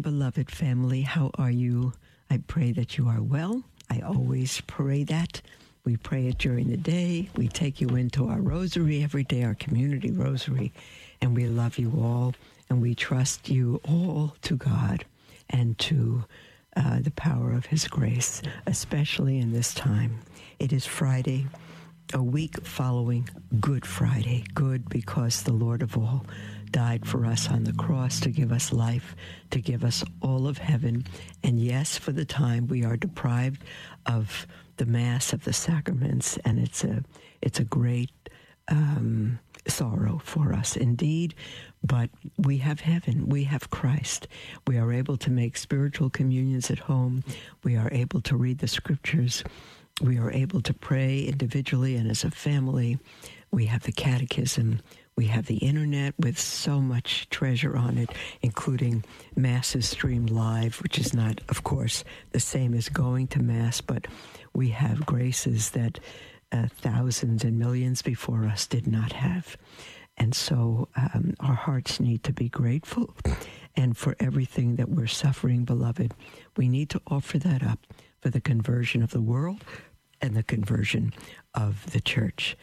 beloved family. How are you? I pray that you are well. I always pray that. We pray it during the day. We take you into our rosary every day, our community rosary, and we love you all and we trust you all to God and to uh, the power of His grace, especially in this time. It is Friday, a week following Good Friday. Good because the Lord of all died for us on the cross to give us life, to give us all of heaven. And yes, for the time we are deprived of the Mass of the sacraments, and it's a it's a great um, sorrow for us indeed. But we have heaven, we have Christ. We are able to make spiritual communions at home. We are able to read the scriptures. We are able to pray individually and as a family. We have the catechism. We have the internet with so much treasure on it, including masses streamed live, which is not, of course, the same as going to mass, but we have graces that uh, thousands and millions before us did not have. And so um, our hearts need to be grateful. And for everything that we're suffering, beloved, we need to offer that up for the conversion of the world and the conversion of the church.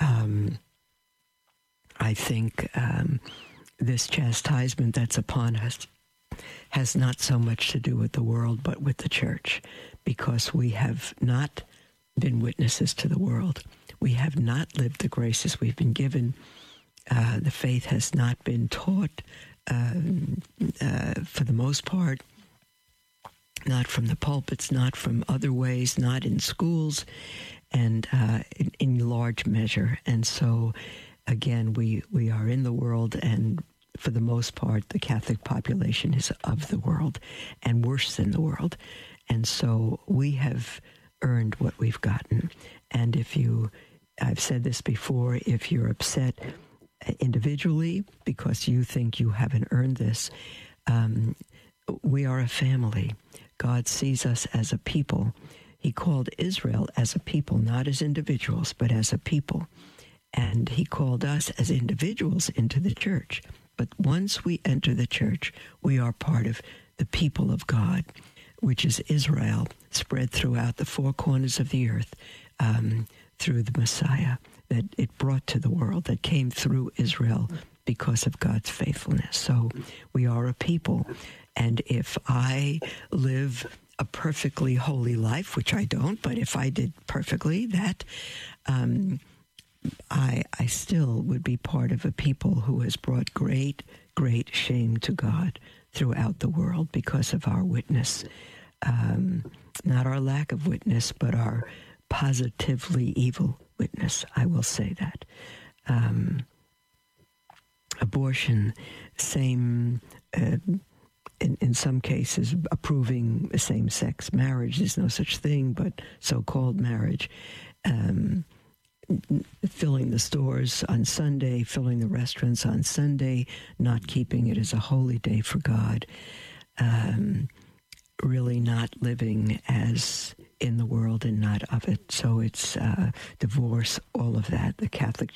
Um, I think um, this chastisement that's upon us has not so much to do with the world, but with the church, because we have not been witnesses to the world. We have not lived the graces we've been given. Uh, the faith has not been taught uh, uh, for the most part, not from the pulpits, not from other ways, not in schools, and uh, in, in large measure. And so again, we, we are in the world, and for the most part, the Catholic population is of the world and worse than the world. And so we have earned what we've gotten. And if you, I've said this before, if you're upset individually because you think you haven't earned this, um, we are a family. God sees us as a people. He called Israel as a people, not as individuals, but as a people. And he called us as individuals into the church. But once we enter the church, we are part of the people of God, which is Israel, spread throughout the four corners of the earth um, through the Messiah that it brought to the world, that came through Israel because of God's faithfulness. So we are a people. And if I live a perfectly holy life, which I don't, but if I did perfectly, that um, I, I still would be part of a people who has brought great, great shame to God throughout the world because of our witness. Um, not our lack of witness, but our positively evil witness. I will say that. Um, abortion, same. Uh, in, in some cases, approving same sex marriage. There's no such thing, but so called marriage. Um, filling the stores on Sunday, filling the restaurants on Sunday, not keeping it as a holy day for God, um, really not living as in the world and not of it. So it's uh, divorce, all of that. The Catholic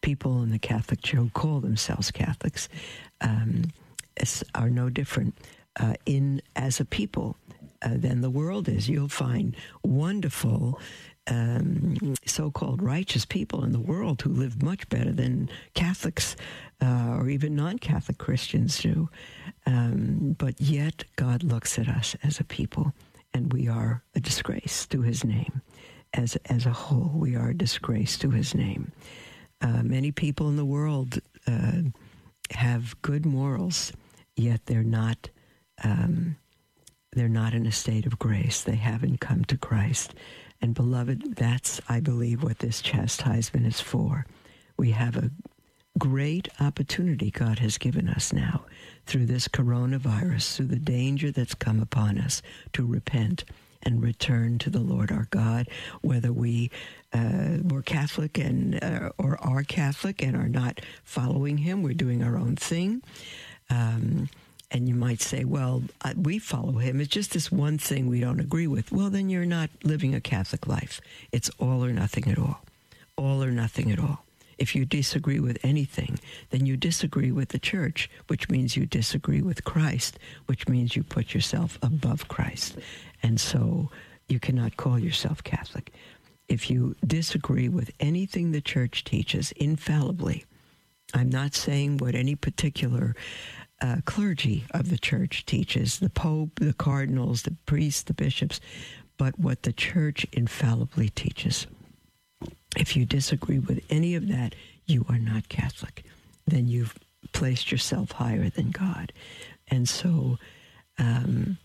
people and the Catholic who call themselves Catholics um, are no different uh, in as a people uh, than the world is. You'll find wonderful um, so-called righteous people in the world who live much better than Catholics uh, or even non-Catholic Christians do. Um, but yet, God looks at us as a people, and we are a disgrace to His name. As as a whole, we are a disgrace to His name. Uh, many people in the world uh, have good morals, yet they're not. Um, they're not in a state of grace. They haven't come to Christ. And beloved, that's, I believe, what this chastisement is for. We have a great opportunity God has given us now through this coronavirus, through the danger that's come upon us to repent and return to the Lord our God, whether we uh, were Catholic and uh, or are Catholic and are not following Him, we're doing our own thing. Um, and you might say, well, we follow him. It's just this one thing we don't agree with. Well, then you're not living a Catholic life. It's all or nothing at all. All or nothing at all. If you disagree with anything, then you disagree with the church, which means you disagree with Christ, which means you put yourself above Christ. And so you cannot call yourself Catholic. If you disagree with anything the church teaches infallibly, I'm not saying what any particular uh, clergy of the church teaches the Pope, the cardinals, the priests, the bishops, but what the church infallibly teaches. If you disagree with any of that, you are not Catholic. Then you've placed yourself higher than God. And so um,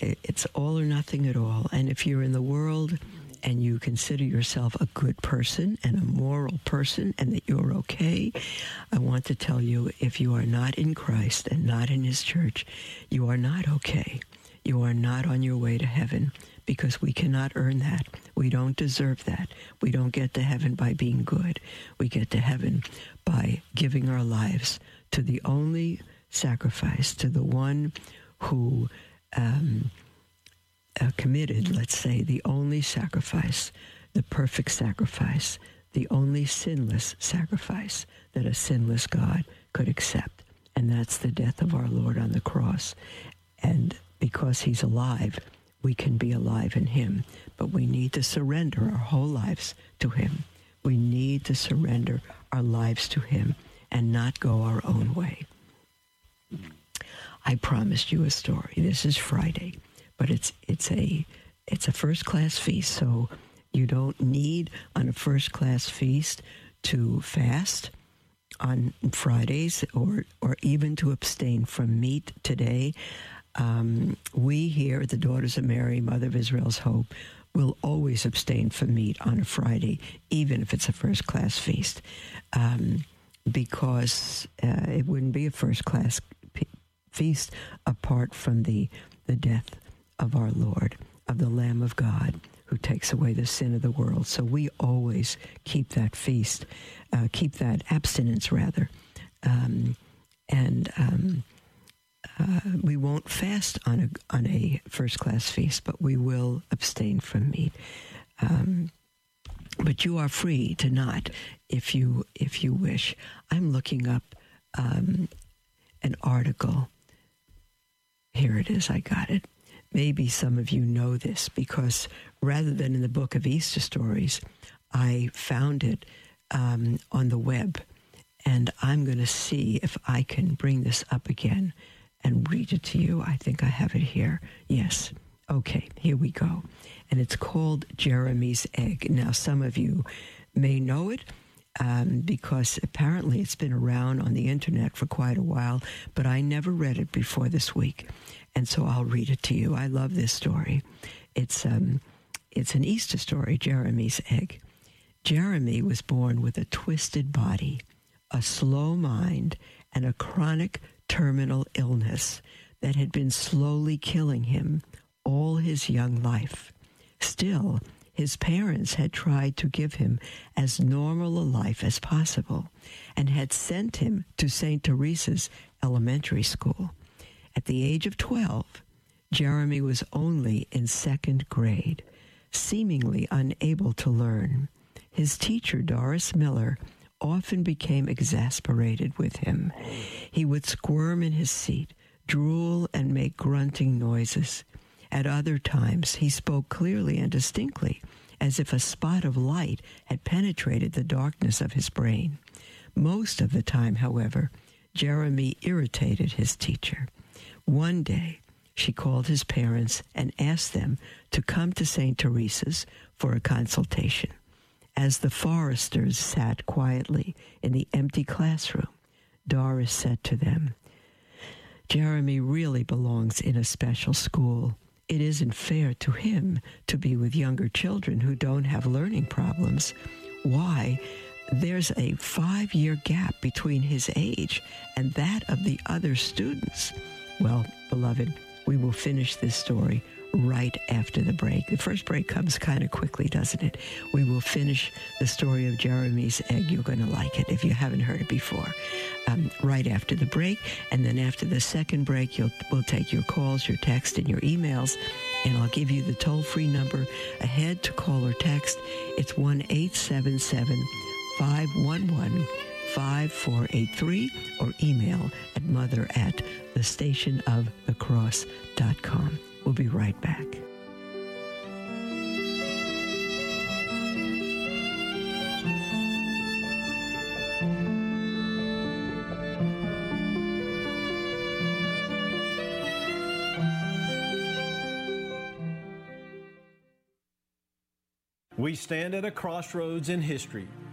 it's all or nothing at all. And if you're in the world and you consider yourself a good person and a moral person and that you're okay, I want to tell you if you are not in Christ and not in His church, you are not okay. You are not on your way to heaven because we cannot earn that. We don't deserve that. We don't get to heaven by being good. We get to heaven by giving our lives to the only sacrifice, to the one who um, uh, committed, let's say, the only sacrifice, the perfect sacrifice, the only sinless sacrifice that a sinless God could accept. And that's the death of our Lord on the cross. And because he's alive, we can be alive in him. But we need to surrender our whole lives to him. We need to surrender our lives to him and not go our own way. I promised you a story. This is Friday, but it's it's a it's a first class feast, so you don't need on a first class feast to fast on Fridays or or even to abstain from meat today. Um, we here at the Daughters of Mary, Mother of Israel's Hope, will always abstain from meat on a Friday, even if it's a first class feast, um, because uh, it wouldn't be a first class p- feast apart from the, the death of our Lord, of the Lamb of God who takes away the sin of the world. So we always keep that feast, uh, keep that abstinence rather. Um, and um, uh, we won't fast on a on a first class feast, but we will abstain from meat. Um, but you are free to not, if you if you wish. I'm looking up um, an article. Here it is. I got it. Maybe some of you know this because rather than in the book of Easter stories, I found it um, on the web, and I'm going to see if I can bring this up again and read it to you. I think I have it here. Yes. Okay, here we go. And it's called Jeremy's Egg. Now, some of you may know it um, because apparently it's been around on the internet for quite a while, but I never read it before this week. And so I'll read it to you. I love this story. It's, um, it's an Easter story, Jeremy's Egg. Jeremy was born with a twisted body, a slow mind, and a chronic terminal illness that had been slowly killing him all his young life. Still, his parents had tried to give him as normal a life as possible and had sent him to St. Teresa's elementary school. At the age of 12, Jeremy was only in second grade, seemingly unable to learn. His teacher, Doris Miller, often became exasperated with him. He would squirm in his seat, drool, and make grunting noises. At other times, he spoke clearly and distinctly, as if a spot of light had penetrated the darkness of his brain. Most of the time, however, Jeremy irritated his teacher. One day, she called his parents and asked them to come to St. Teresa's for a consultation as the Forresters sat quietly in the empty classroom, Doris said to them, Jeremy really belongs in a special school. It isn't fair to him to be with younger children who don't have learning problems. Why? There's a five year gap between his age and that of the other students. Well, beloved, we will finish this story right after the break. The first break comes kind of quickly, doesn't it? We will finish the story of Jeremy's egg. You're going to like it if you haven't heard it before. Um, right after the break, and then after the second break, you'll we'll take your calls, your text, and your emails, and I'll give you the toll-free number ahead to call or text. It's one eight seven seven 511 5483 or email at mother at thestationofthecross.com. We'll be right back. We stand at a crossroads in history.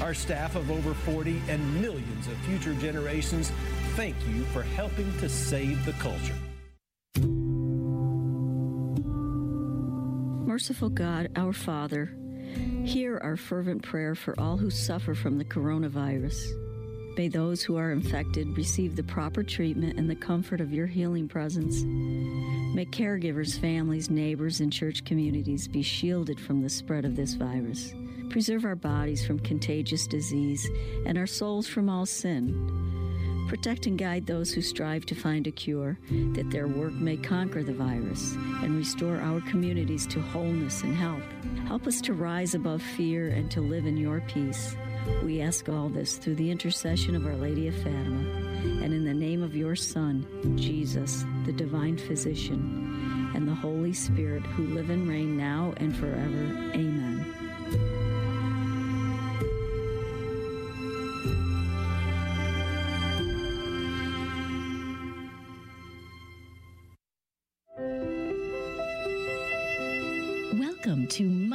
Our staff of over 40 and millions of future generations thank you for helping to save the culture. Merciful God, our Father, hear our fervent prayer for all who suffer from the coronavirus. May those who are infected receive the proper treatment and the comfort of your healing presence. May caregivers, families, neighbors, and church communities be shielded from the spread of this virus. Preserve our bodies from contagious disease and our souls from all sin. Protect and guide those who strive to find a cure, that their work may conquer the virus and restore our communities to wholeness and health. Help us to rise above fear and to live in your peace. We ask all this through the intercession of Our Lady of Fatima and in the name of your Son, Jesus, the divine physician, and the Holy Spirit who live and reign now and forever. Amen.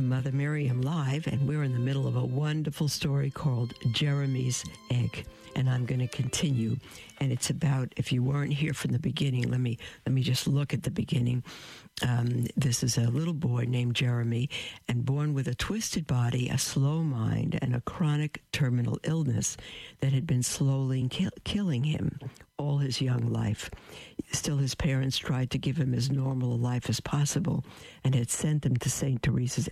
to Mother Miriam Live, and we're in the middle of a wonderful story called Jeremy's Egg. And I'm going to continue. And it's about, if you weren't here from the beginning, let me let me just look at the beginning. Um, this is a little boy named Jeremy, and born with a twisted body, a slow mind, and a chronic terminal illness that had been slowly kill- killing him all his young life. Still, his parents tried to give him as normal a life as possible and had sent him to St. Teresa's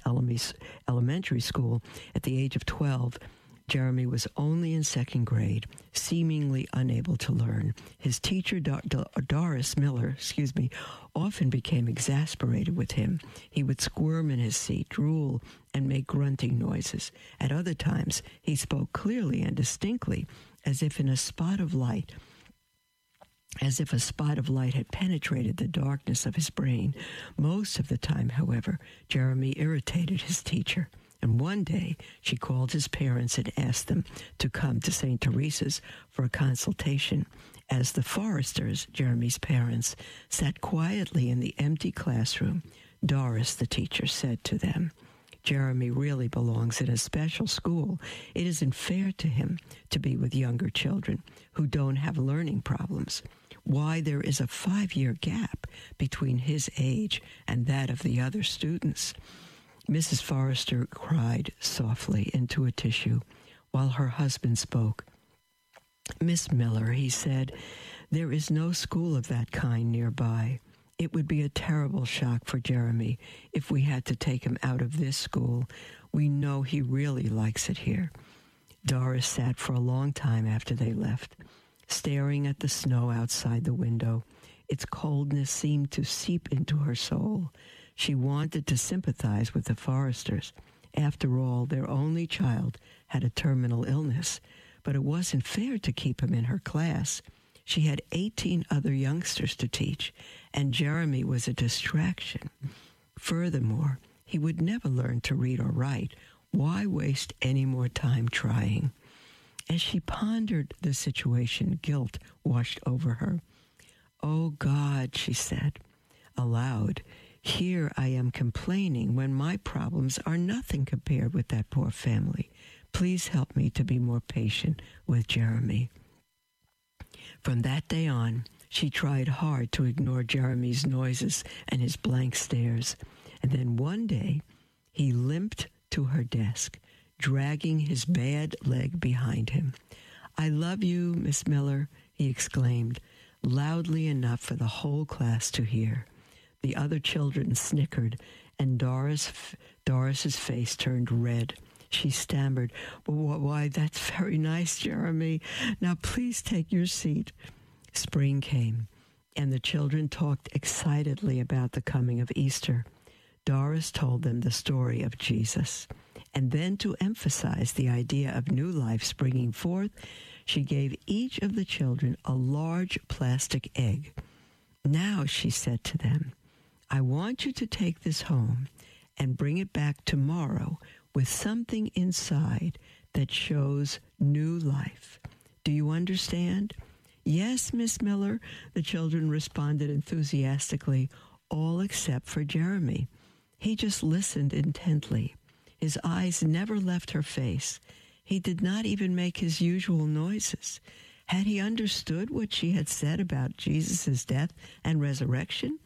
Elementary School at the age of 12 Jeremy was only in second grade, seemingly unable to learn. His teacher, Dr. Doris Miller, excuse me, often became exasperated with him. He would squirm in his seat, drool, and make grunting noises. At other times, he spoke clearly and distinctly, as if in a spot of light as if a spot of light had penetrated the darkness of his brain. Most of the time, however, Jeremy irritated his teacher. And one day she called his parents and asked them to come to St. Teresa's for a consultation. As the Forresters, Jeremy's parents, sat quietly in the empty classroom, Doris, the teacher, said to them, Jeremy really belongs in a special school. It isn't fair to him to be with younger children who don't have learning problems. Why there is a five year gap between his age and that of the other students. Mrs. Forrester cried softly into a tissue while her husband spoke. Miss Miller, he said, there is no school of that kind nearby. It would be a terrible shock for Jeremy if we had to take him out of this school. We know he really likes it here. Doris sat for a long time after they left, staring at the snow outside the window. Its coldness seemed to seep into her soul. She wanted to sympathize with the Forresters After all, their only child had a terminal illness, but it wasn't fair to keep him in her class. She had 18 other youngsters to teach, and Jeremy was a distraction. Furthermore, he would never learn to read or write. Why waste any more time trying? As she pondered the situation, guilt washed over her. Oh God, she said aloud, here I am complaining when my problems are nothing compared with that poor family. Please help me to be more patient with Jeremy. From that day on, she tried hard to ignore Jeremy's noises and his blank stares. And then one day, he limped to her desk, dragging his bad leg behind him. I love you, Miss Miller, he exclaimed, loudly enough for the whole class to hear. The other children snickered, and Doris, Doris's face turned red. She stammered, well, Why, that's very nice, Jeremy. Now please take your seat. Spring came, and the children talked excitedly about the coming of Easter. Doris told them the story of Jesus. And then, to emphasize the idea of new life springing forth, she gave each of the children a large plastic egg. Now, she said to them, I want you to take this home and bring it back tomorrow with something inside that shows new life. Do you understand? Yes, Miss Miller, the children responded enthusiastically, all except for Jeremy. He just listened intently. His eyes never left her face. He did not even make his usual noises. Had he understood what she had said about Jesus' death and resurrection?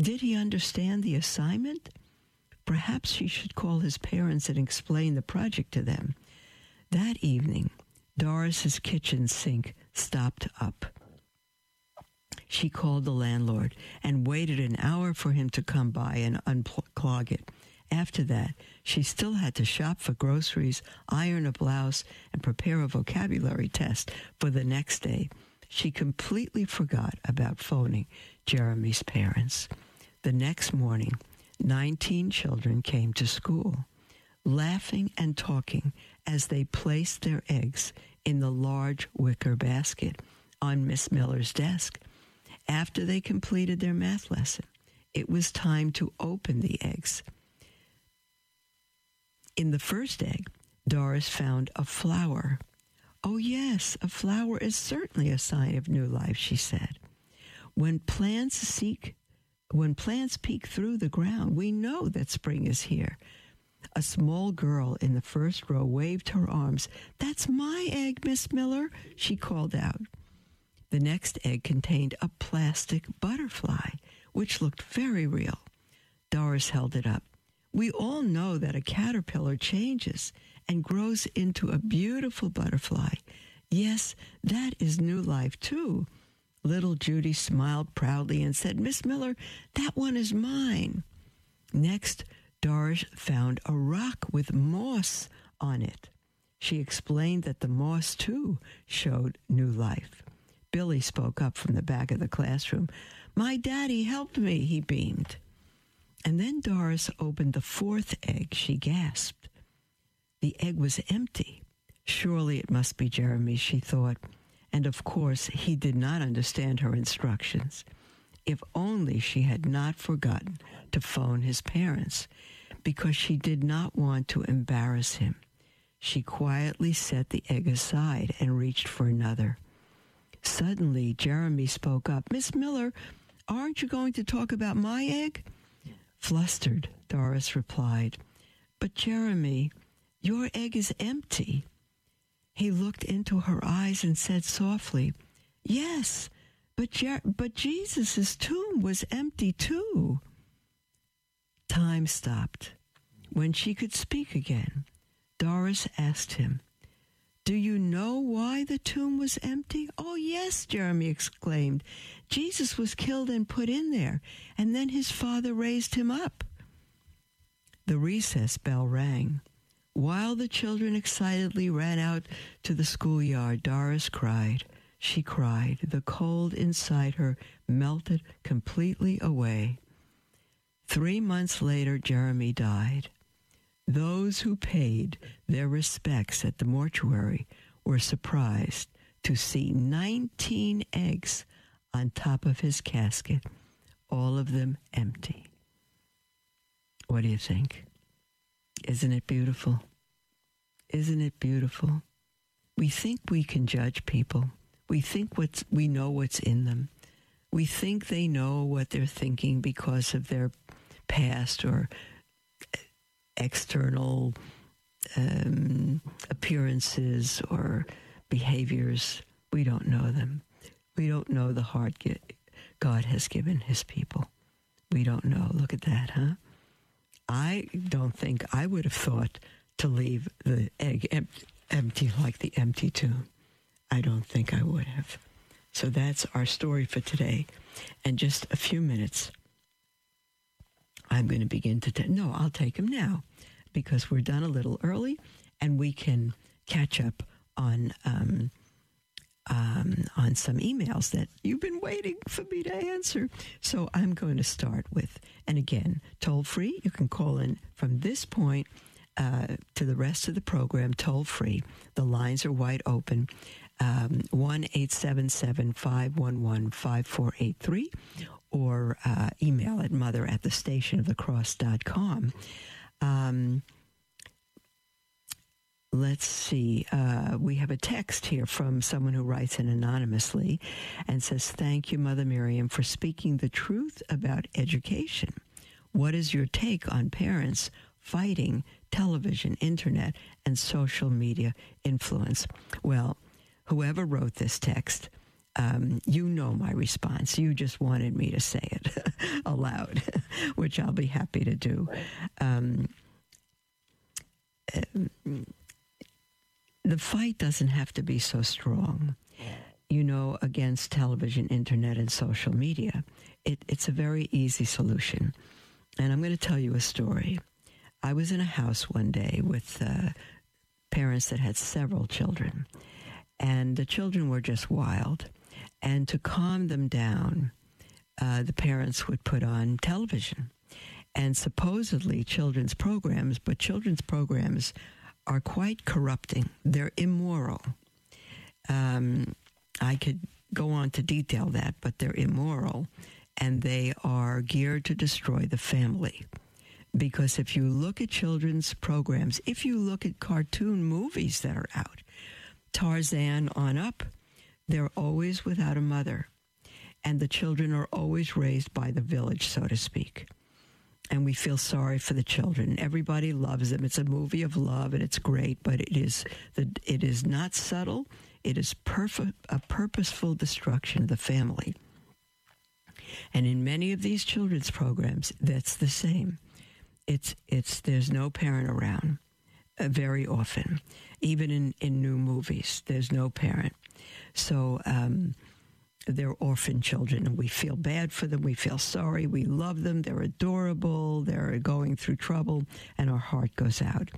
Did he understand the assignment? Perhaps she should call his parents and explain the project to them. That evening, Doris's kitchen sink stopped up. She called the landlord and waited an hour for him to come by and unclog it. After that, she still had to shop for groceries, iron a blouse, and prepare a vocabulary test for the next day. She completely forgot about phoning Jeremy's parents. The next morning, 19 children came to school, laughing and talking as they placed their eggs in the large wicker basket on Miss Miller's desk. After they completed their math lesson, it was time to open the eggs. In the first egg, Doris found a flower. Oh, yes, a flower is certainly a sign of new life, she said. When plants seek, when plants peek through the ground, we know that spring is here. A small girl in the first row waved her arms. That's my egg, Miss Miller, she called out. The next egg contained a plastic butterfly, which looked very real. Doris held it up. We all know that a caterpillar changes and grows into a beautiful butterfly. Yes, that is new life too. Little Judy smiled proudly and said, Miss Miller, that one is mine. Next, Doris found a rock with moss on it. She explained that the moss, too, showed new life. Billy spoke up from the back of the classroom. My daddy helped me, he beamed. And then Doris opened the fourth egg. She gasped. The egg was empty. Surely it must be Jeremy, she thought. And of course, he did not understand her instructions. If only she had not forgotten to phone his parents, because she did not want to embarrass him. She quietly set the egg aside and reached for another. Suddenly, Jeremy spoke up. Miss Miller, aren't you going to talk about my egg? Flustered, Doris replied. But Jeremy, your egg is empty. He looked into her eyes and said softly, Yes, but, Jer- but Jesus' tomb was empty too. Time stopped. When she could speak again, Doris asked him, do you know why the tomb was empty? Oh, yes, Jeremy exclaimed. Jesus was killed and put in there, and then his father raised him up. The recess bell rang. While the children excitedly ran out to the schoolyard, Doris cried. She cried. The cold inside her melted completely away. Three months later, Jeremy died. Those who paid their respects at the mortuary were surprised to see 19 eggs on top of his casket, all of them empty. What do you think? Isn't it beautiful? Isn't it beautiful? We think we can judge people. We think what's, we know what's in them. We think they know what they're thinking because of their past or external um, appearances or behaviors. We don't know them. We don't know the heart God has given his people. We don't know. Look at that, huh? I don't think I would have thought to leave the egg em- empty like the empty tomb. I don't think I would have. So that's our story for today. And just a few minutes, I'm going to begin to. T- no, I'll take him now because we're done a little early and we can catch up on um, um, on some emails that you've been waiting for me to answer. So I'm going to start with, and again, toll free. You can call in from this point uh, to the rest of the program toll free. The lines are wide open. Um, 1 877 511 5483 or uh, email at mother at the station of the cross.com. Um, let's see. Uh, we have a text here from someone who writes in anonymously and says, Thank you, Mother Miriam, for speaking the truth about education. What is your take on parents fighting television, internet, and social media influence? Well, whoever wrote this text, um, you know my response. You just wanted me to say it aloud, which I'll be happy to do. Um, the fight doesn't have to be so strong, you know, against television, internet, and social media. It, it's a very easy solution. And I'm going to tell you a story. I was in a house one day with uh, parents that had several children, and the children were just wild. And to calm them down, uh, the parents would put on television and supposedly children's programs, but children's programs are quite corrupting. They're immoral. Um, I could go on to detail that, but they're immoral and they are geared to destroy the family. Because if you look at children's programs, if you look at cartoon movies that are out, Tarzan on up, they're always without a mother. And the children are always raised by the village, so to speak and we feel sorry for the children. Everybody loves them. It's a movie of love, and it's great. But it is the it is not subtle. It is a purposeful destruction of the family. And in many of these children's programs, that's the same. It's it's there's no parent around uh, very often, even in in new movies. There's no parent, so. Um, they're orphan children and we feel bad for them. We feel sorry. We love them. They're adorable. They're going through trouble and our heart goes out.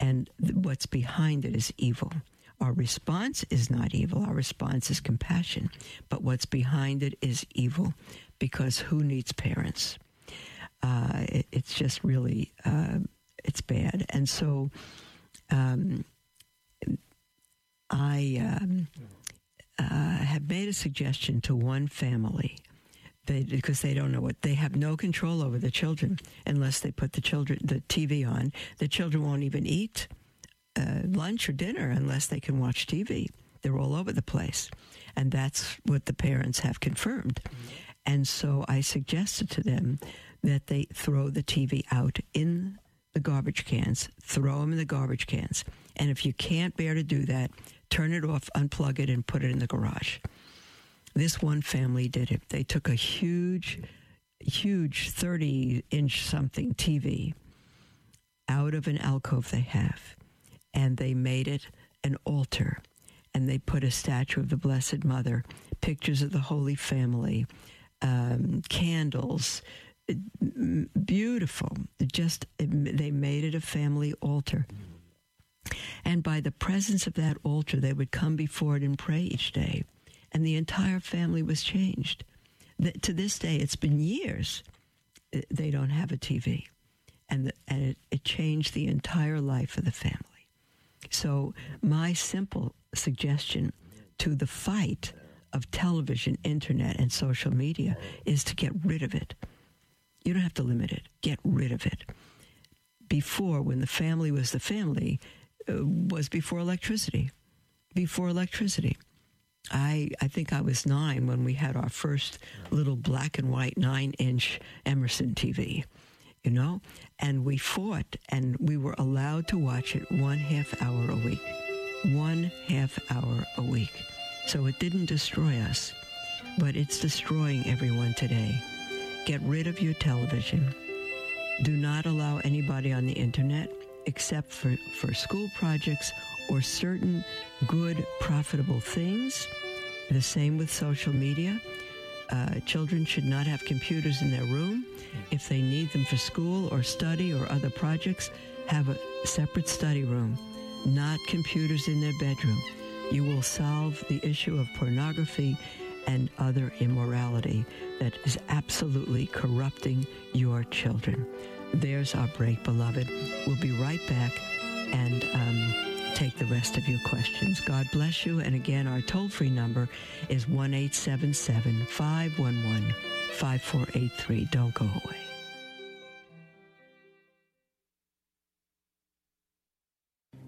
And th- what's behind it is evil. Our response is not evil. Our response is compassion. But what's behind it is evil because who needs parents? Uh, it, it's just really, uh, it's bad. And so, um, I, um, uh, have made a suggestion to one family they, because they don't know what they have no control over the children unless they put the children the TV on. The children won't even eat uh, lunch or dinner unless they can watch TV. They're all over the place, and that's what the parents have confirmed. And so I suggested to them that they throw the TV out in the garbage cans, throw them in the garbage cans. And if you can't bear to do that, turn it off, unplug it, and put it in the garage. This one family did it. They took a huge, huge 30 inch something TV out of an alcove they have, and they made it an altar. And they put a statue of the Blessed Mother, pictures of the Holy Family, um, candles, beautiful. Just they made it a family altar. And by the presence of that altar, they would come before it and pray each day. And the entire family was changed. To this day, it's been years, uh, they don't have a TV. and, the, and it, it changed the entire life of the family. So, my simple suggestion to the fight of television, internet, and social media is to get rid of it. You don't have to limit it, get rid of it. Before, when the family was the family, Uh, was before electricity. Before electricity. I, I think I was nine when we had our first little black and white nine inch Emerson TV, you know? And we fought and we were allowed to watch it one half hour a week. One half hour a week. So it didn't destroy us, but it's destroying everyone today. Get rid of your television. Do not allow anybody on the internet except for, for school projects or certain good, profitable things. The same with social media. Uh, children should not have computers in their room. If they need them for school or study or other projects, have a separate study room, not computers in their bedroom. You will solve the issue of pornography and other immorality that is absolutely corrupting your children. There's our break, beloved. We'll be right back and um, take the rest of your questions. God bless you. And again, our toll free number is 1 511 5483. Don't go away.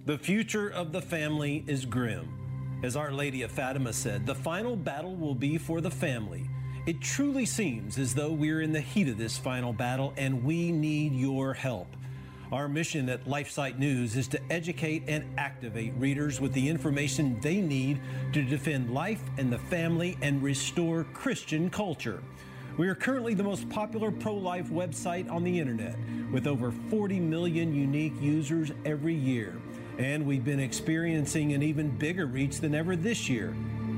The future of the family is grim. As Our Lady of Fatima said, the final battle will be for the family. It truly seems as though we're in the heat of this final battle and we need your help. Our mission at LifeSite News is to educate and activate readers with the information they need to defend life and the family and restore Christian culture. We are currently the most popular pro life website on the internet with over 40 million unique users every year. And we've been experiencing an even bigger reach than ever this year.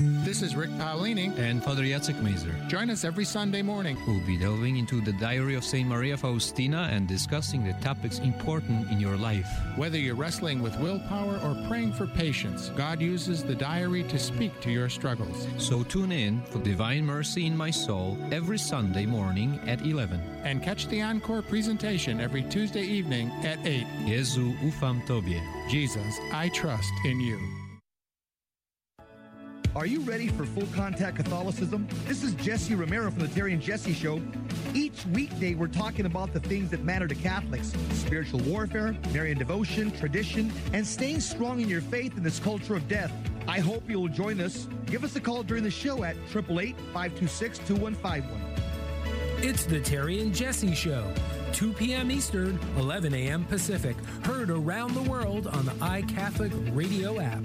This is Rick Paolini and Father Jacek Mazer. Join us every Sunday morning. We'll be delving into the diary of St. Maria Faustina and discussing the topics important in your life. Whether you're wrestling with willpower or praying for patience, God uses the diary to speak to your struggles. So tune in for Divine Mercy in My Soul every Sunday morning at 11. And catch the encore presentation every Tuesday evening at 8. Jezu ufam Tobie. Jesus, I trust in you. Are you ready for full contact Catholicism? This is Jesse Romero from the Terry and Jesse Show. Each weekday, we're talking about the things that matter to Catholics spiritual warfare, Marian devotion, tradition, and staying strong in your faith in this culture of death. I hope you'll join us. Give us a call during the show at 888 526 2151. It's the Terry and Jesse Show. 2 p.m. Eastern, 11 a.m. Pacific. Heard around the world on the iCatholic radio app.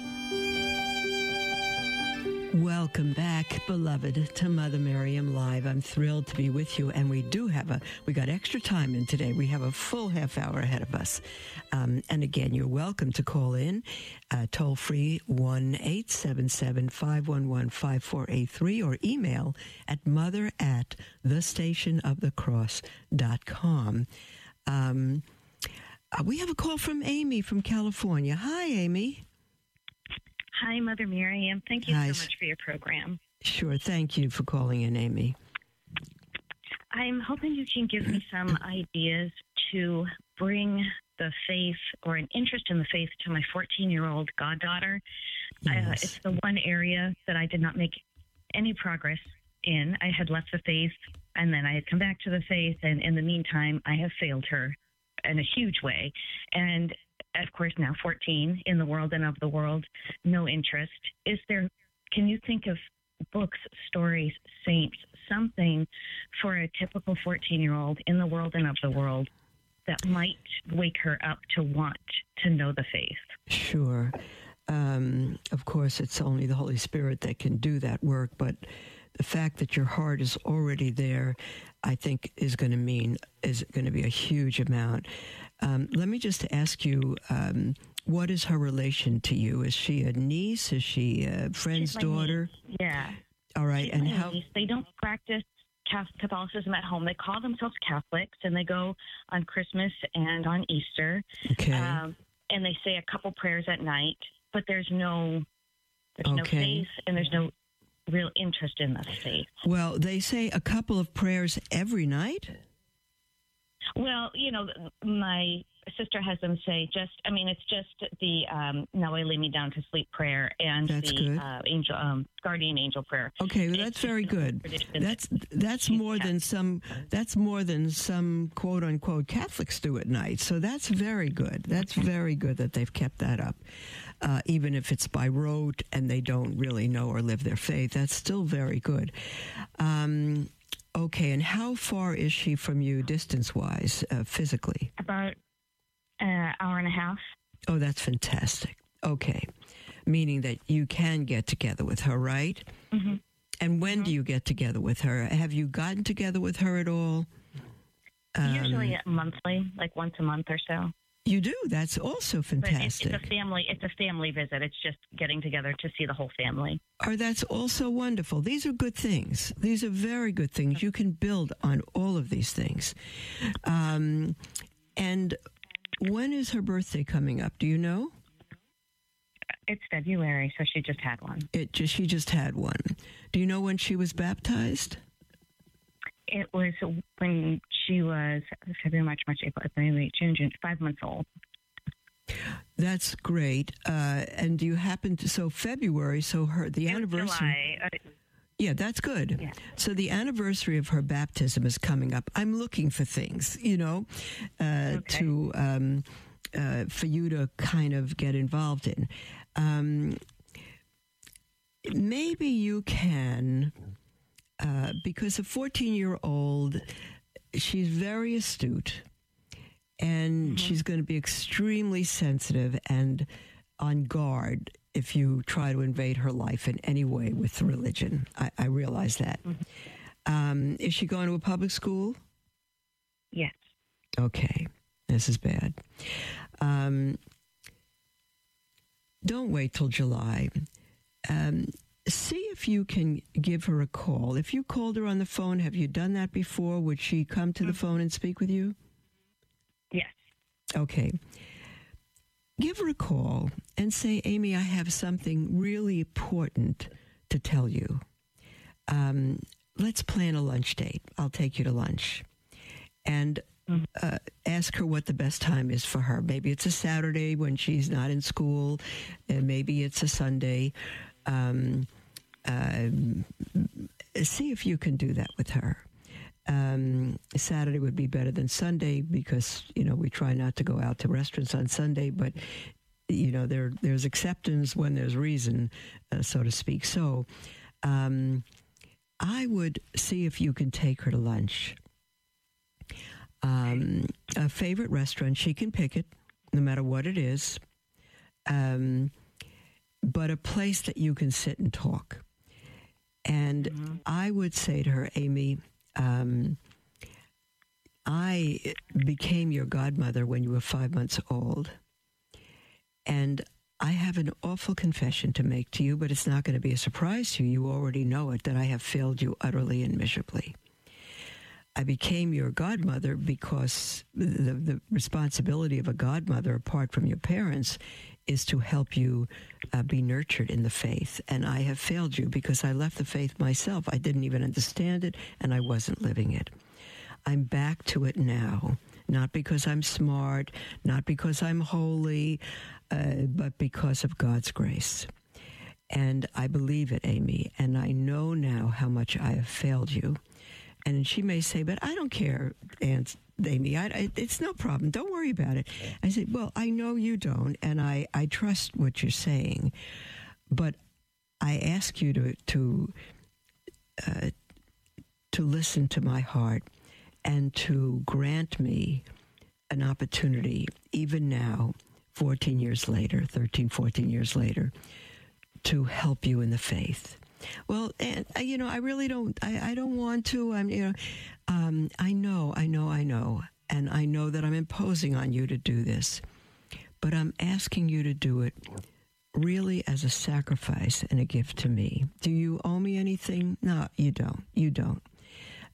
Welcome back, beloved, to Mother Miriam Live. I'm thrilled to be with you, and we do have a we got extra time in today. We have a full half hour ahead of us, um, and again, you're welcome to call in, uh, toll free one eight seven seven five one one five four eight three, or email at mother at the station of the cross dot com. Um, uh, we have a call from Amy from California. Hi, Amy. Hi, Mother Miriam. Thank you Hi. so much for your program. Sure. Thank you for calling in, Amy. I'm hoping you can give me some ideas to bring the faith or an interest in the faith to my 14 year old goddaughter. Uh, it's the one area that I did not make any progress in. I had left the faith and then I had come back to the faith, and in the meantime, I have failed her in a huge way. And of course, now 14 in the world and of the world, no interest. Is there, can you think of books, stories, saints, something for a typical 14 year old in the world and of the world that might wake her up to want to know the faith? Sure. Um, of course, it's only the Holy Spirit that can do that work, but the fact that your heart is already there, I think, is going to mean is going to be a huge amount. Um, let me just ask you. Um, what is her relation to you? Is she a niece? Is she a friend's daughter? Niece. Yeah. All right. She's and how? niece. They don't practice Catholicism at home. They call themselves Catholics, and they go on Christmas and on Easter. Okay. Um, and they say a couple prayers at night, but there's no there's no Okay. faith and there's no real interest in the faith. well, they say a couple of prayers every night. Well, you know, my sister has them say just. I mean, it's just the um, "Now I lay me down to sleep" prayer and That's the. Uh, angel um, guardian angel prayer. Okay, well, that's very good. That's that's more than some that's more than some quote unquote Catholics do at night. So that's very good. That's very good that they've kept that up, uh, even if it's by rote and they don't really know or live their faith. That's still very good. Um, okay, and how far is she from you, distance wise, uh, physically? about an hour and a half. Oh, that's fantastic. Okay, meaning that you can get together with her, right? Mm-hmm. And when do you get together with her? Have you gotten together with her at all? Um, Usually monthly, like once a month or so. You do. That's also But it's, fantastic. it's a family. It's a family visit. It's just getting together to see the whole family. or that's also wonderful. These are good things. These are very good things. You can build on all of these things. Um, and when is her birthday coming up? Do you know? It's February, so she just had one. It just she just had one. Do you know when she was baptized? It was when she was February, March, March, April, May, May, June, June, five months old. That's great. Uh, and do you happen to so February? So her the anniversary. July. Uh, Yeah, that's good. Yeah. So the anniversary of her baptism is coming up. I'm looking for things, you know, uh, Okay. to um, uh, for you to kind of get involved in. Um, maybe you can, uh, because a 14 year old, she's very astute, and she's going to be extremely sensitive and on guard if you try to invade her life in any way with religion. I, I realize that. Um, is she going to a public school? yes. Okay, this is bad. Um, don't wait till July. Um, see if you can give her a call. If you called her on the phone, have you done that before? Would she come to the phone and speak with you? Yes. Okay. Give her a call and say, Amy, I have something really important to tell you. Um, let's plan a lunch date. I'll take you to lunch. And uh, ask her what the best time is for her. Maybe it's a Saturday when she's not in school, and maybe it's a Sunday. Um, um, see if you can do that with her. Um, Saturday would be better than Sunday because you know we try not to go out to restaurants on Sunday, but you know there there's acceptance when there's reason, uh, so to speak. So um, I would see if you can take her to lunch. Um, a favorite restaurant, she can pick it, no matter what it is. Um, but a place that you can sit and talk. And I would say to her, Amy, um, I became your godmother when you were five months old. And I have an awful confession to make to you, but it's not going to be a surprise to you. You already know it that I have failed you utterly and miserably. I became your godmother because the, the responsibility of a godmother, apart from your parents, is to help you uh, be nurtured in the faith. And I have failed you because I left the faith myself. I didn't even understand it and I wasn't living it. I'm back to it now, not because I'm smart, not because I'm holy, uh, but because of God's grace. And I believe it, Amy, and I know now how much I have failed you. And she may say, "But I don't care, Aunt Amy. I, I, it's no problem. Don't worry about it." I said, "Well, I know you don't, and I I trust what you're saying, but I ask you to to uh, to listen to my heart and to grant me an opportunity, even now, 14 years later, 13, 14 years later, to help you in the faith. Well, and uh, you know, I really don't. I, I don't want to. I'm, you know, um, I know, I know, I know, and I know that I'm imposing on you to do this, but I'm asking you to do it really as a sacrifice and a gift to me. Do you owe me anything? No, you don't. You don't.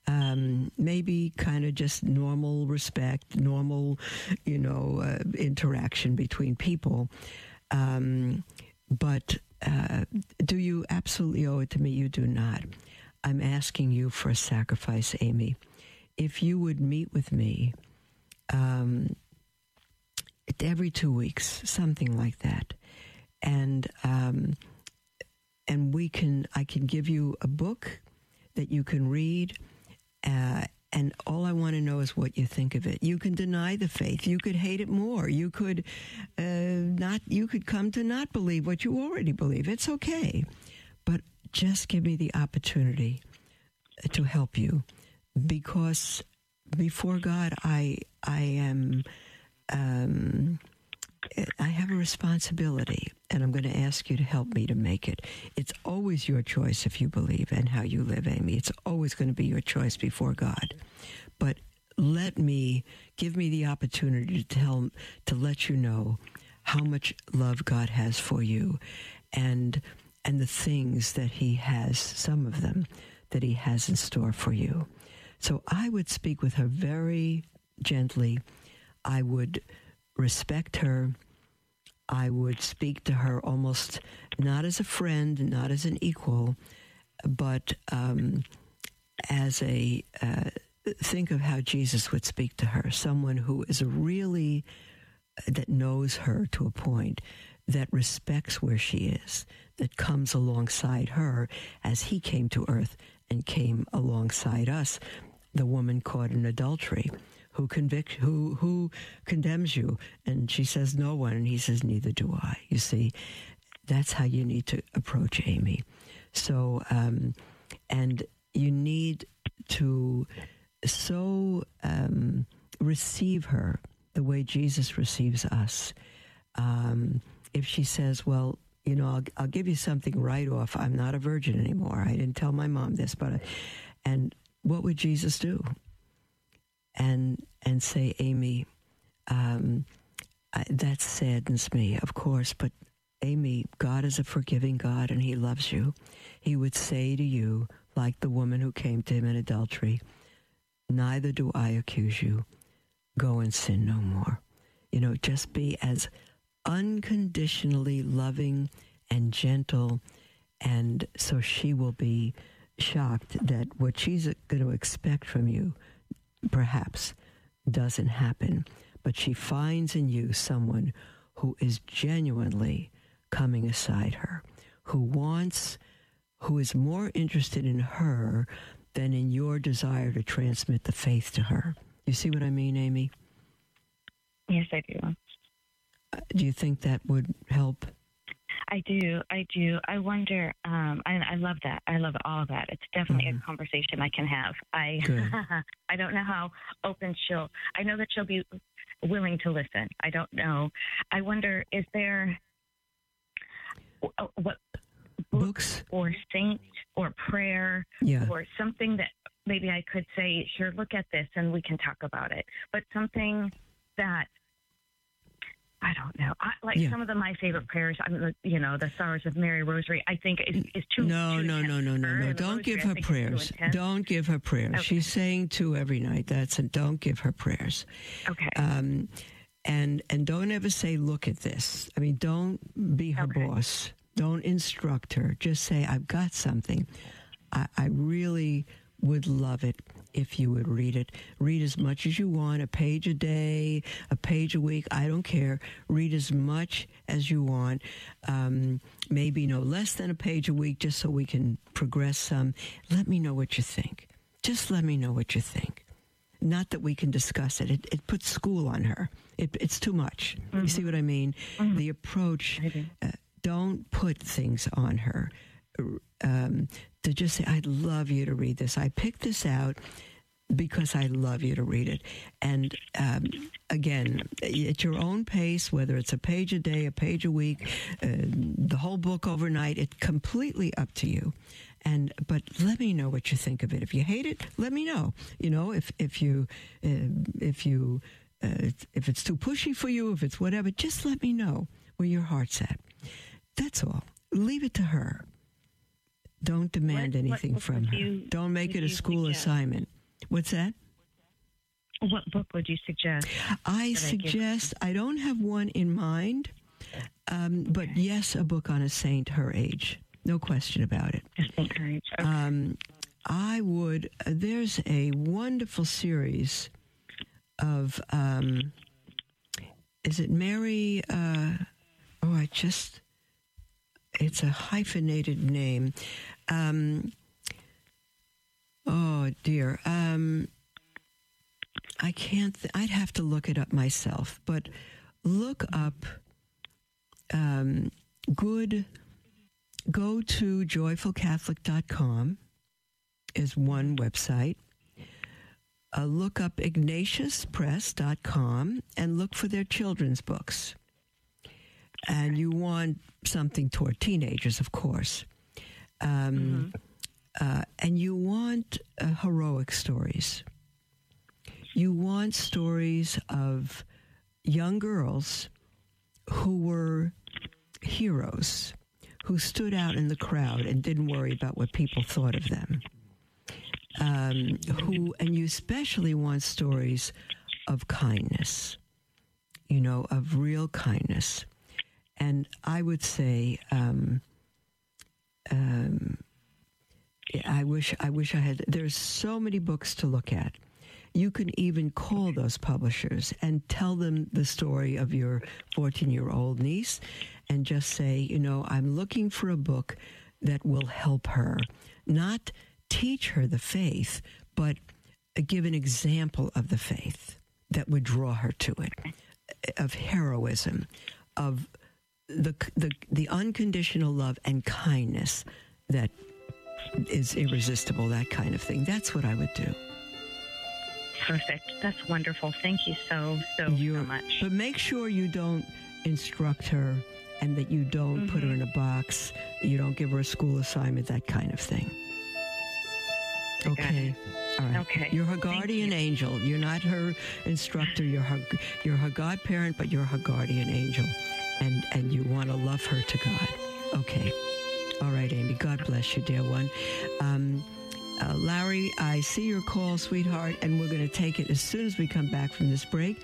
Um, maybe kind of just normal respect, normal, you know, uh, interaction between people. Um, but uh, do you absolutely owe it to me? You do not. I'm asking you for a sacrifice, Amy. If you would meet with me um, every two weeks, something like that, and um, and we can, I can give you a book that you can read. Uh, and all I want to know is what you think of it. You can deny the faith. You could hate it more. You could uh, not. You could come to not believe what you already believe. It's okay, but just give me the opportunity to help you, because before God, I I am. Um, I have a responsibility, and I'm going to ask you to help me to make it. It's always your choice if you believe and how you live, Amy. It's always going to be your choice before God. But let me give me the opportunity to tell to let you know how much love God has for you, and and the things that He has, some of them that He has in store for you. So I would speak with her very gently. I would respect her. I would speak to her almost not as a friend, not as an equal, but um, as a uh, think of how Jesus would speak to her. Someone who is really that knows her to a point that respects where she is that comes alongside her as he came to earth and came alongside us. The woman caught in adultery who convict who who condemns you? And she says no one. And he says neither do i. You see that's how you need to approach amy. So um, and you need to so um, receive her the way jesus receives us. Um, if she says well you know I'll, I'll give you something right off. I'm not a virgin anymore. I didn't tell my mom this but I, and what would jesus do and and say, Amy, um, I, that saddens me, of course, but Amy, God is a forgiving God and He loves you. He would say to you, like the woman who came to Him in adultery, Neither do I accuse you. Go and sin no more. You know, just be as unconditionally loving and gentle. And so she will be shocked that what she's going to expect from you perhaps doesn't happen, but she finds in you someone who is genuinely coming aside her, who wants, who is more interested in her than in your desire to transmit the faith to her. You see what I mean, Amy? Yes, I do. Uh, do you think that would help? I do. I do. I wonder. Um, I, I love that. I love all of that. It's definitely mm-hmm. a conversation I can have. I I don't know how open she'll. I know that she'll be willing to listen. I don't know. I wonder. Is there uh, what books or saint or prayer yeah. or something that maybe I could say, sure, look at this, and we can talk about it. But something that I don't know. I, like yeah. some of the my favorite prayers, I mean, you know, the Sorrows of Mary Rosary. I think is, is too. No, too no, no, no, no, no. Don't give her prayers. Don't give her prayers. Okay. She's saying two every night. That's it. Don't give her prayers. Okay. Um, and and don't ever say, "Look at this." I mean, don't be her okay. boss. Don't instruct her. Just say, "I've got something. I, I really would love it if you would read it. Read as much as you want, a page a day, a page a week. I don't care. Read as much as you want. Um, maybe no less than a page a week, just so we can progress some. Let me know what you think. just let me know what you think. Not that we can discuss it. It, it puts school on her. It, it's too much. Mm-hmm. You see what I mean? Mm-hmm. The approach. Uh, don't put things on her. Um, to just say, I'd love you to read this. I picked this out because I love you to read it. And um, again, at your own pace, whether it's a page a day, a page a week, uh, the whole book overnight, it's completely up to you. And but let me know what you think of it. If you hate it, let me know. You know, if if you uh, if you uh, if it's too pushy for you, if it's whatever, just let me know where your heart's at. That's all. Leave it to her. Don't demand what, anything what from her. You, Don't make it a school suggest? assignment. What's that? What book would you suggest? I suggest, I, I, don't have one in mind, um, okay. but yes, a book on a saint her age. No question about it. Her age. Okay. Um, I would, uh, there's a wonderful series of, um, is it Mary? Uh, oh, I just, it's a hyphenated name. Um, oh dear. Um, I can't. Th- I'd have to look it up myself. But look up um, good. Go to joyfulcatholic.com is one website. Uh, look up ignatiuspress.com and look for their children's books. And you want something toward teenagers, of course. Um, mm-hmm. uh, and you want uh, heroic stories. You want stories of young girls who were heroes, who stood out in the crowd and didn't worry about what people thought of them. Um, who, and you especially want stories of kindness, you know, of real kindness. And I would say, um, um, I wish I wish I had. There's so many books to look at. You can even call those publishers and tell them the story of your 14 year old niece, and just say, you know, I'm looking for a book that will help her, not teach her the faith, but give an example of the faith that would draw her to it, of heroism, of the, the, the unconditional love and kindness that is irresistible, that kind of thing. That's what I would do. Perfect. That's wonderful. Thank you so, so, You're, so much. But make sure you don't instruct her and that you don't mm-hmm. put her mm-hmm. in a box, you don't give her a school assignment, that kind of thing. Okay. All right. Okay. You're her guardian you. angel. You're not her instructor. You're her you're her godparent, but you're her guardian angel and, and you want to love her to God. Okay. All right, Amy. God bless you, dear one. Um, uh, Larry, I see your call, sweetheart, and we're going to take it as soon as we come back from this break.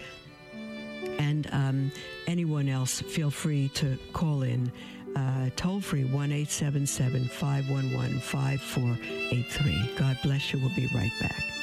And um, anyone else, feel free to call in. Uh, toll free 1 877 511 5483. God bless you. We'll be right back.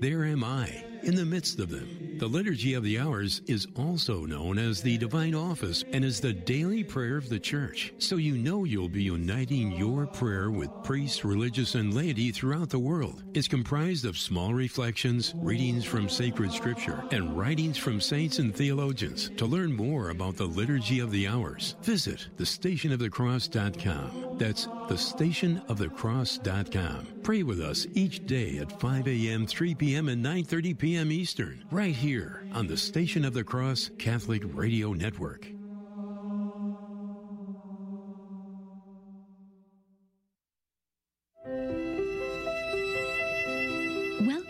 there am I in the midst of them. The Liturgy of the Hours is also known as the Divine Office and is the daily prayer of the Church. So you know you'll be uniting your prayer with priests, religious, and laity throughout the world. It's comprised of small reflections, readings from sacred scripture, and writings from saints and theologians. To learn more about the Liturgy of the Hours, visit thestationofthecross.com. That's thestationofthecross.com. Pray with us each day at 5 a.m., 3 p.m., and 9.30 p.m. Eastern, right here on the Station of the Cross Catholic Radio Network.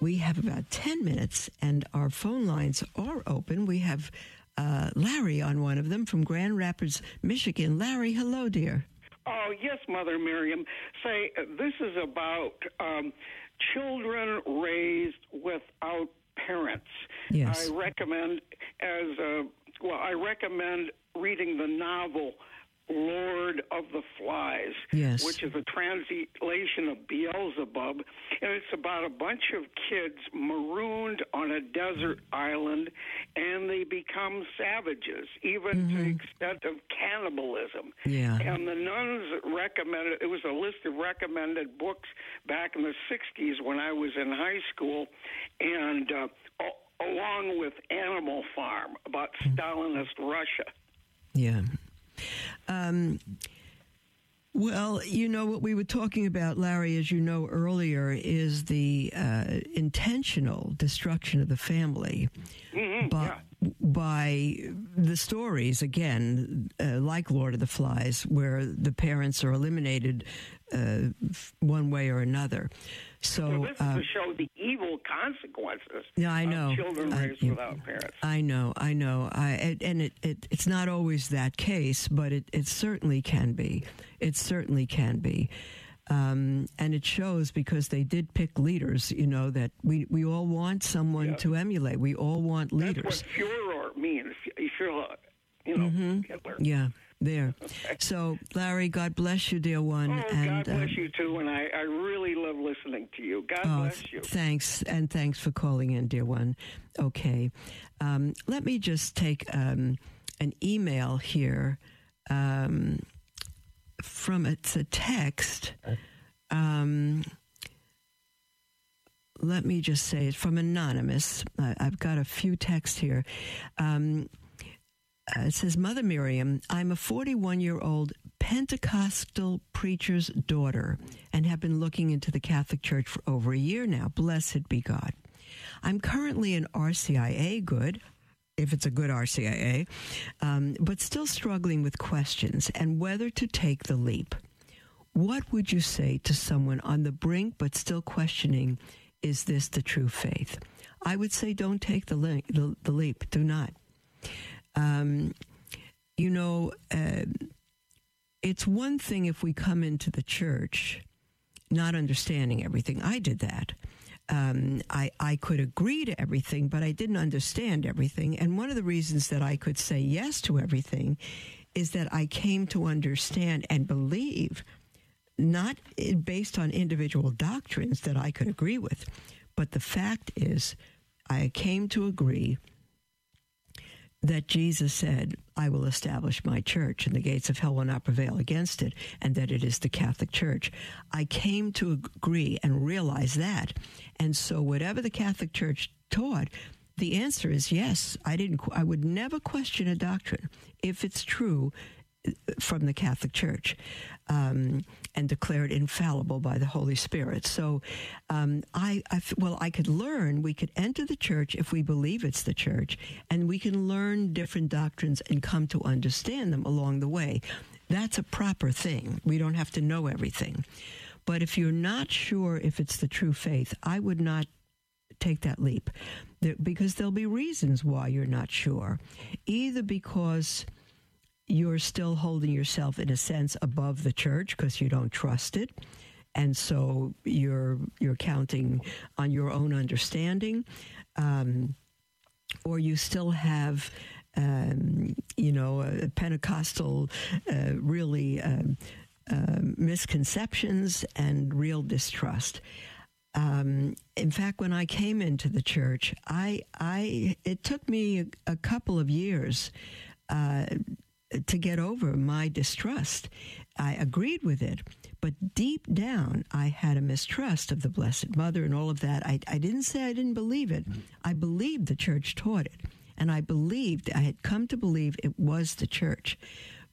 we have about 10 minutes, and our phone lines are open. We have uh, Larry on one of them from Grand Rapids, Michigan. Larry, hello, dear. Oh, yes, Mother Miriam. Say, this is about um, children raised without parents. Yes. I recommend as a, well, I recommend reading the novel Lord of the Flies, Yes. which is a translation of Beelzebub, and it's about a bunch of kids marooned on a desert island, and they become savages, even to the extent of cannibalism. Yeah. And the nuns recommended it was a list of recommended books back in the '60s when I was in high school, and uh, along with Animal Farm about Stalinist Russia. Yeah. Um, well, you know what we were talking about, Larry, as you know earlier, is the uh, intentional destruction of the family by, by the stories, again, uh, like Lord of the Flies, where the parents are eliminated uh, one way or another. So, So this is uh, to show the evil consequences Yeah, I of know. children I- raised yeah. without parents. I know, I know, I, and- it, it it's not always that case, but it, it certainly can be. It certainly can be, um, and it shows because they did pick leaders. You know that we, we all want someone to emulate. We all want leaders. That's what Führer means. Uh, you know, Hitler. Mm-hmm. Yeah, there. So, Larry, God bless you, dear one. Oh, and God bless uh, you too, and I, I really love listening to you. God Oh, bless you. Thanks, and thanks for calling in, dear one. Okay. Um, let me just take um, an email here um, from it's a text. Um, let me just say it's from Anonymous. I, I've got a few texts here. Uh, it says, Mother Miriam, I'm a 41 year old Pentecostal preacher's daughter and have been looking into the Catholic Church for over a year now. Blessed be God. I'm currently an RCIA good, if it's a good RCIA, um, but still struggling with questions and whether to take the leap. What would you say to someone on the brink but still questioning, is this the true faith? I would say don't take the, le- the, the leap. Do not. Um, you know, uh, it's one thing if we come into the church not understanding everything. I did that. Um, I, I could agree to everything, but I didn't understand everything. And one of the reasons that I could say yes to everything is that I came to understand and believe, not based on individual doctrines that I could agree with, but the fact is, I came to agree that Jesus said, I will establish my church and the gates of hell will not prevail against it, and that it is the Catholic Church. I came to agree and realize that. And so, whatever the Catholic Church taught, the answer is yes. I didn't, I would never question a doctrine. If it's true, from the Catholic Church um, and declared infallible by the Holy Spirit. So, um, I, I, well, I could learn. We could enter the church if we believe it's the church, and we can learn different doctrines and come to understand them along the way. That's a proper thing. We don't have to know everything. But if you're not sure if it's the true faith, I would not take that leap there, because there'll be reasons why you're not sure. Either because you're still holding yourself in a sense above the church because you don't trust it and so you're you're counting on your own understanding um, or you still have um, you know a Pentecostal uh, really uh, misconceptions and real distrust. Um, in fact, when I came into the church, I, I it took me a, a couple of years uh, to get over my distrust. I agreed with it, but deep down, I had a mistrust of the Blessed Mother and all of that. I, I didn't say I didn't believe it. I believed the church taught it. And I believed, I had come to believe it was the church.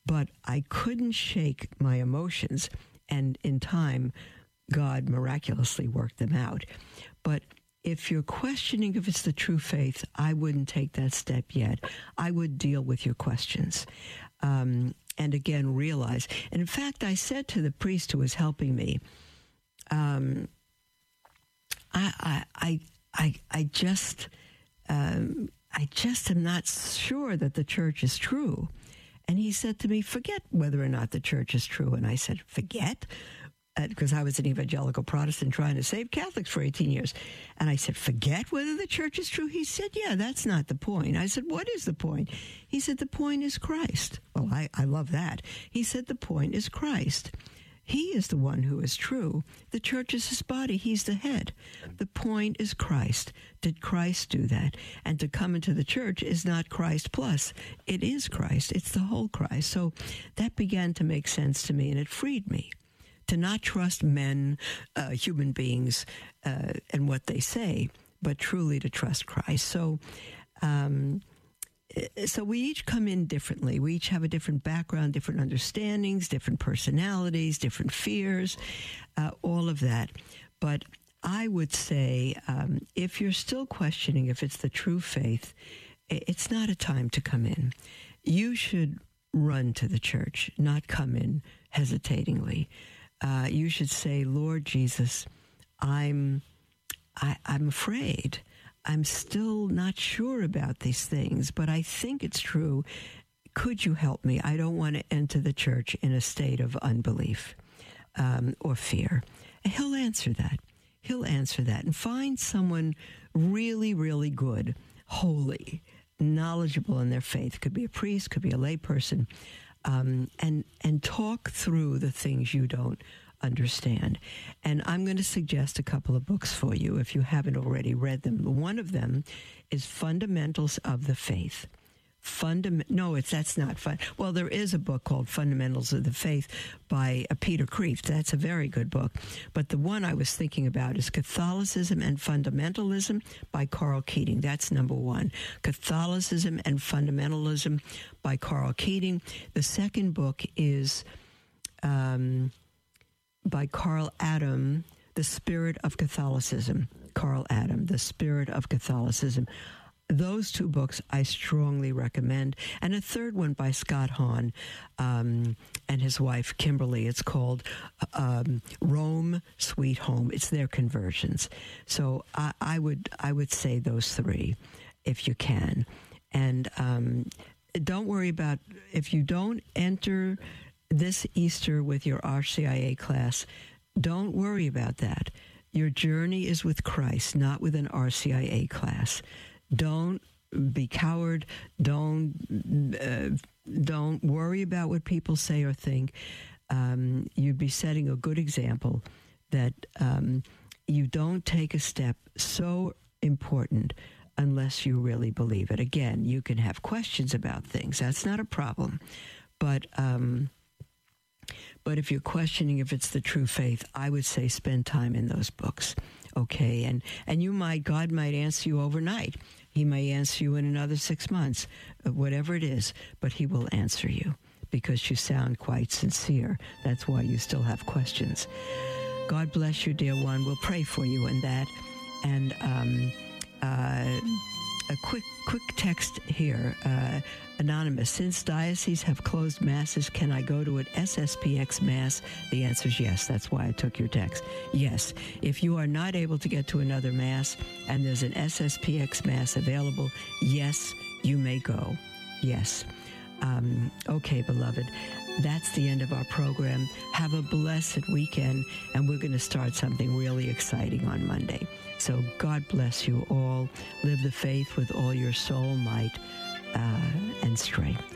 But I couldn't shake my emotions. And in time, God miraculously worked them out. But if you're questioning if it's the true faith, I wouldn't take that step yet. I would deal with your questions. Um, and again, realize. And in fact, I said to the priest who was helping me, um, I, I, I, I just, um, I just am not sure that the church is true. And he said to me, forget whether or not the church is true. And I said, forget? Because uh, I was an evangelical Protestant trying to save Catholics for 18 years. And I said, forget whether the church is true. He said, yeah, that's not the point. I said, what is the point? He said, the point is Christ. Well, I, I love that. He said, the point is Christ. He is the one who is true. The church is his body. He's the head. The point is Christ. Did Christ do that? And to come into the church is not Christ plus. It is Christ. It's the whole Christ. So that began to make sense to me and it freed me to not trust men, uh, human beings, uh, and what they say, but truly to trust Christ. So, um, so we each come in differently. We each have a different background, different understandings, different personalities, different fears, uh, all of that. But I would say, um, if you're still questioning if it's the true faith, it's not a time to come in. You should run to the church, not come in hesitatingly uh, you should say, Lord Jesus, I'm, I, I'm afraid. I'm still not sure about these things, but I think it's true. Could you help me? I don't want to enter the church in a state of unbelief um, or fear. He'll answer that. He'll answer that and find someone really, really good, holy, knowledgeable in their faith. Could be a priest, could be a layperson, um, and and talk through the things you don't understand. And I'm going to suggest a couple of books for you if you haven't already read them. One of them is Fundamentals of the Faith. Fundam- no, it's that's not fun. Well, there is a book called Fundamentals of the Faith by uh, Peter Kreeft. That's a very good book. But the one I was thinking about is Catholicism and Fundamentalism by Karl Keating. That's number one. Catholicism and Fundamentalism by Karl Keating. The second book is um, by Karl Adam, The Spirit of Catholicism. Karl Adam, The Spirit of Catholicism. Those two books I strongly recommend. And a third one by Scott Hahn um, and his wife, Kimberly. It's called um, Rome Sweet Home. It's their conversions. So I, I, would, I would say those three if you can. And um, don't worry about if you don't enter this Easter with your RCIA class, don't worry about that. Your journey is with Christ, not with an RCIA class. Don't be coward. Don't uh, don't worry about what people say or think. Um, you'd be setting a good example that um, you don't take a step so important unless you really believe it. Again, you can have questions about things. That's not a problem, but. Um, but if you're questioning if it's the true faith, I would say spend time in those books. Okay. And, and you might, God might answer you overnight. He may answer you in another six months, uh, whatever it is, but He will answer you. because you sound quite sincere. That's why you still have questions. God bless you, dear one. We'll pray for you in that. And um, uh, a quick quick text here. Uh, anonymous. Since dioceses have closed masses, can I go to an SSPX mass? The answer is yes. That's why I took your text. Yes. If you are not able to get to another mass and there's an SSPX mass available, yes, you may go. Yes. Um, okay, beloved. That's the end of our program. Have a blessed weekend, and we're going to start something really exciting on Monday. So God bless you all. Live the faith with all your soul, might, uh, and strength.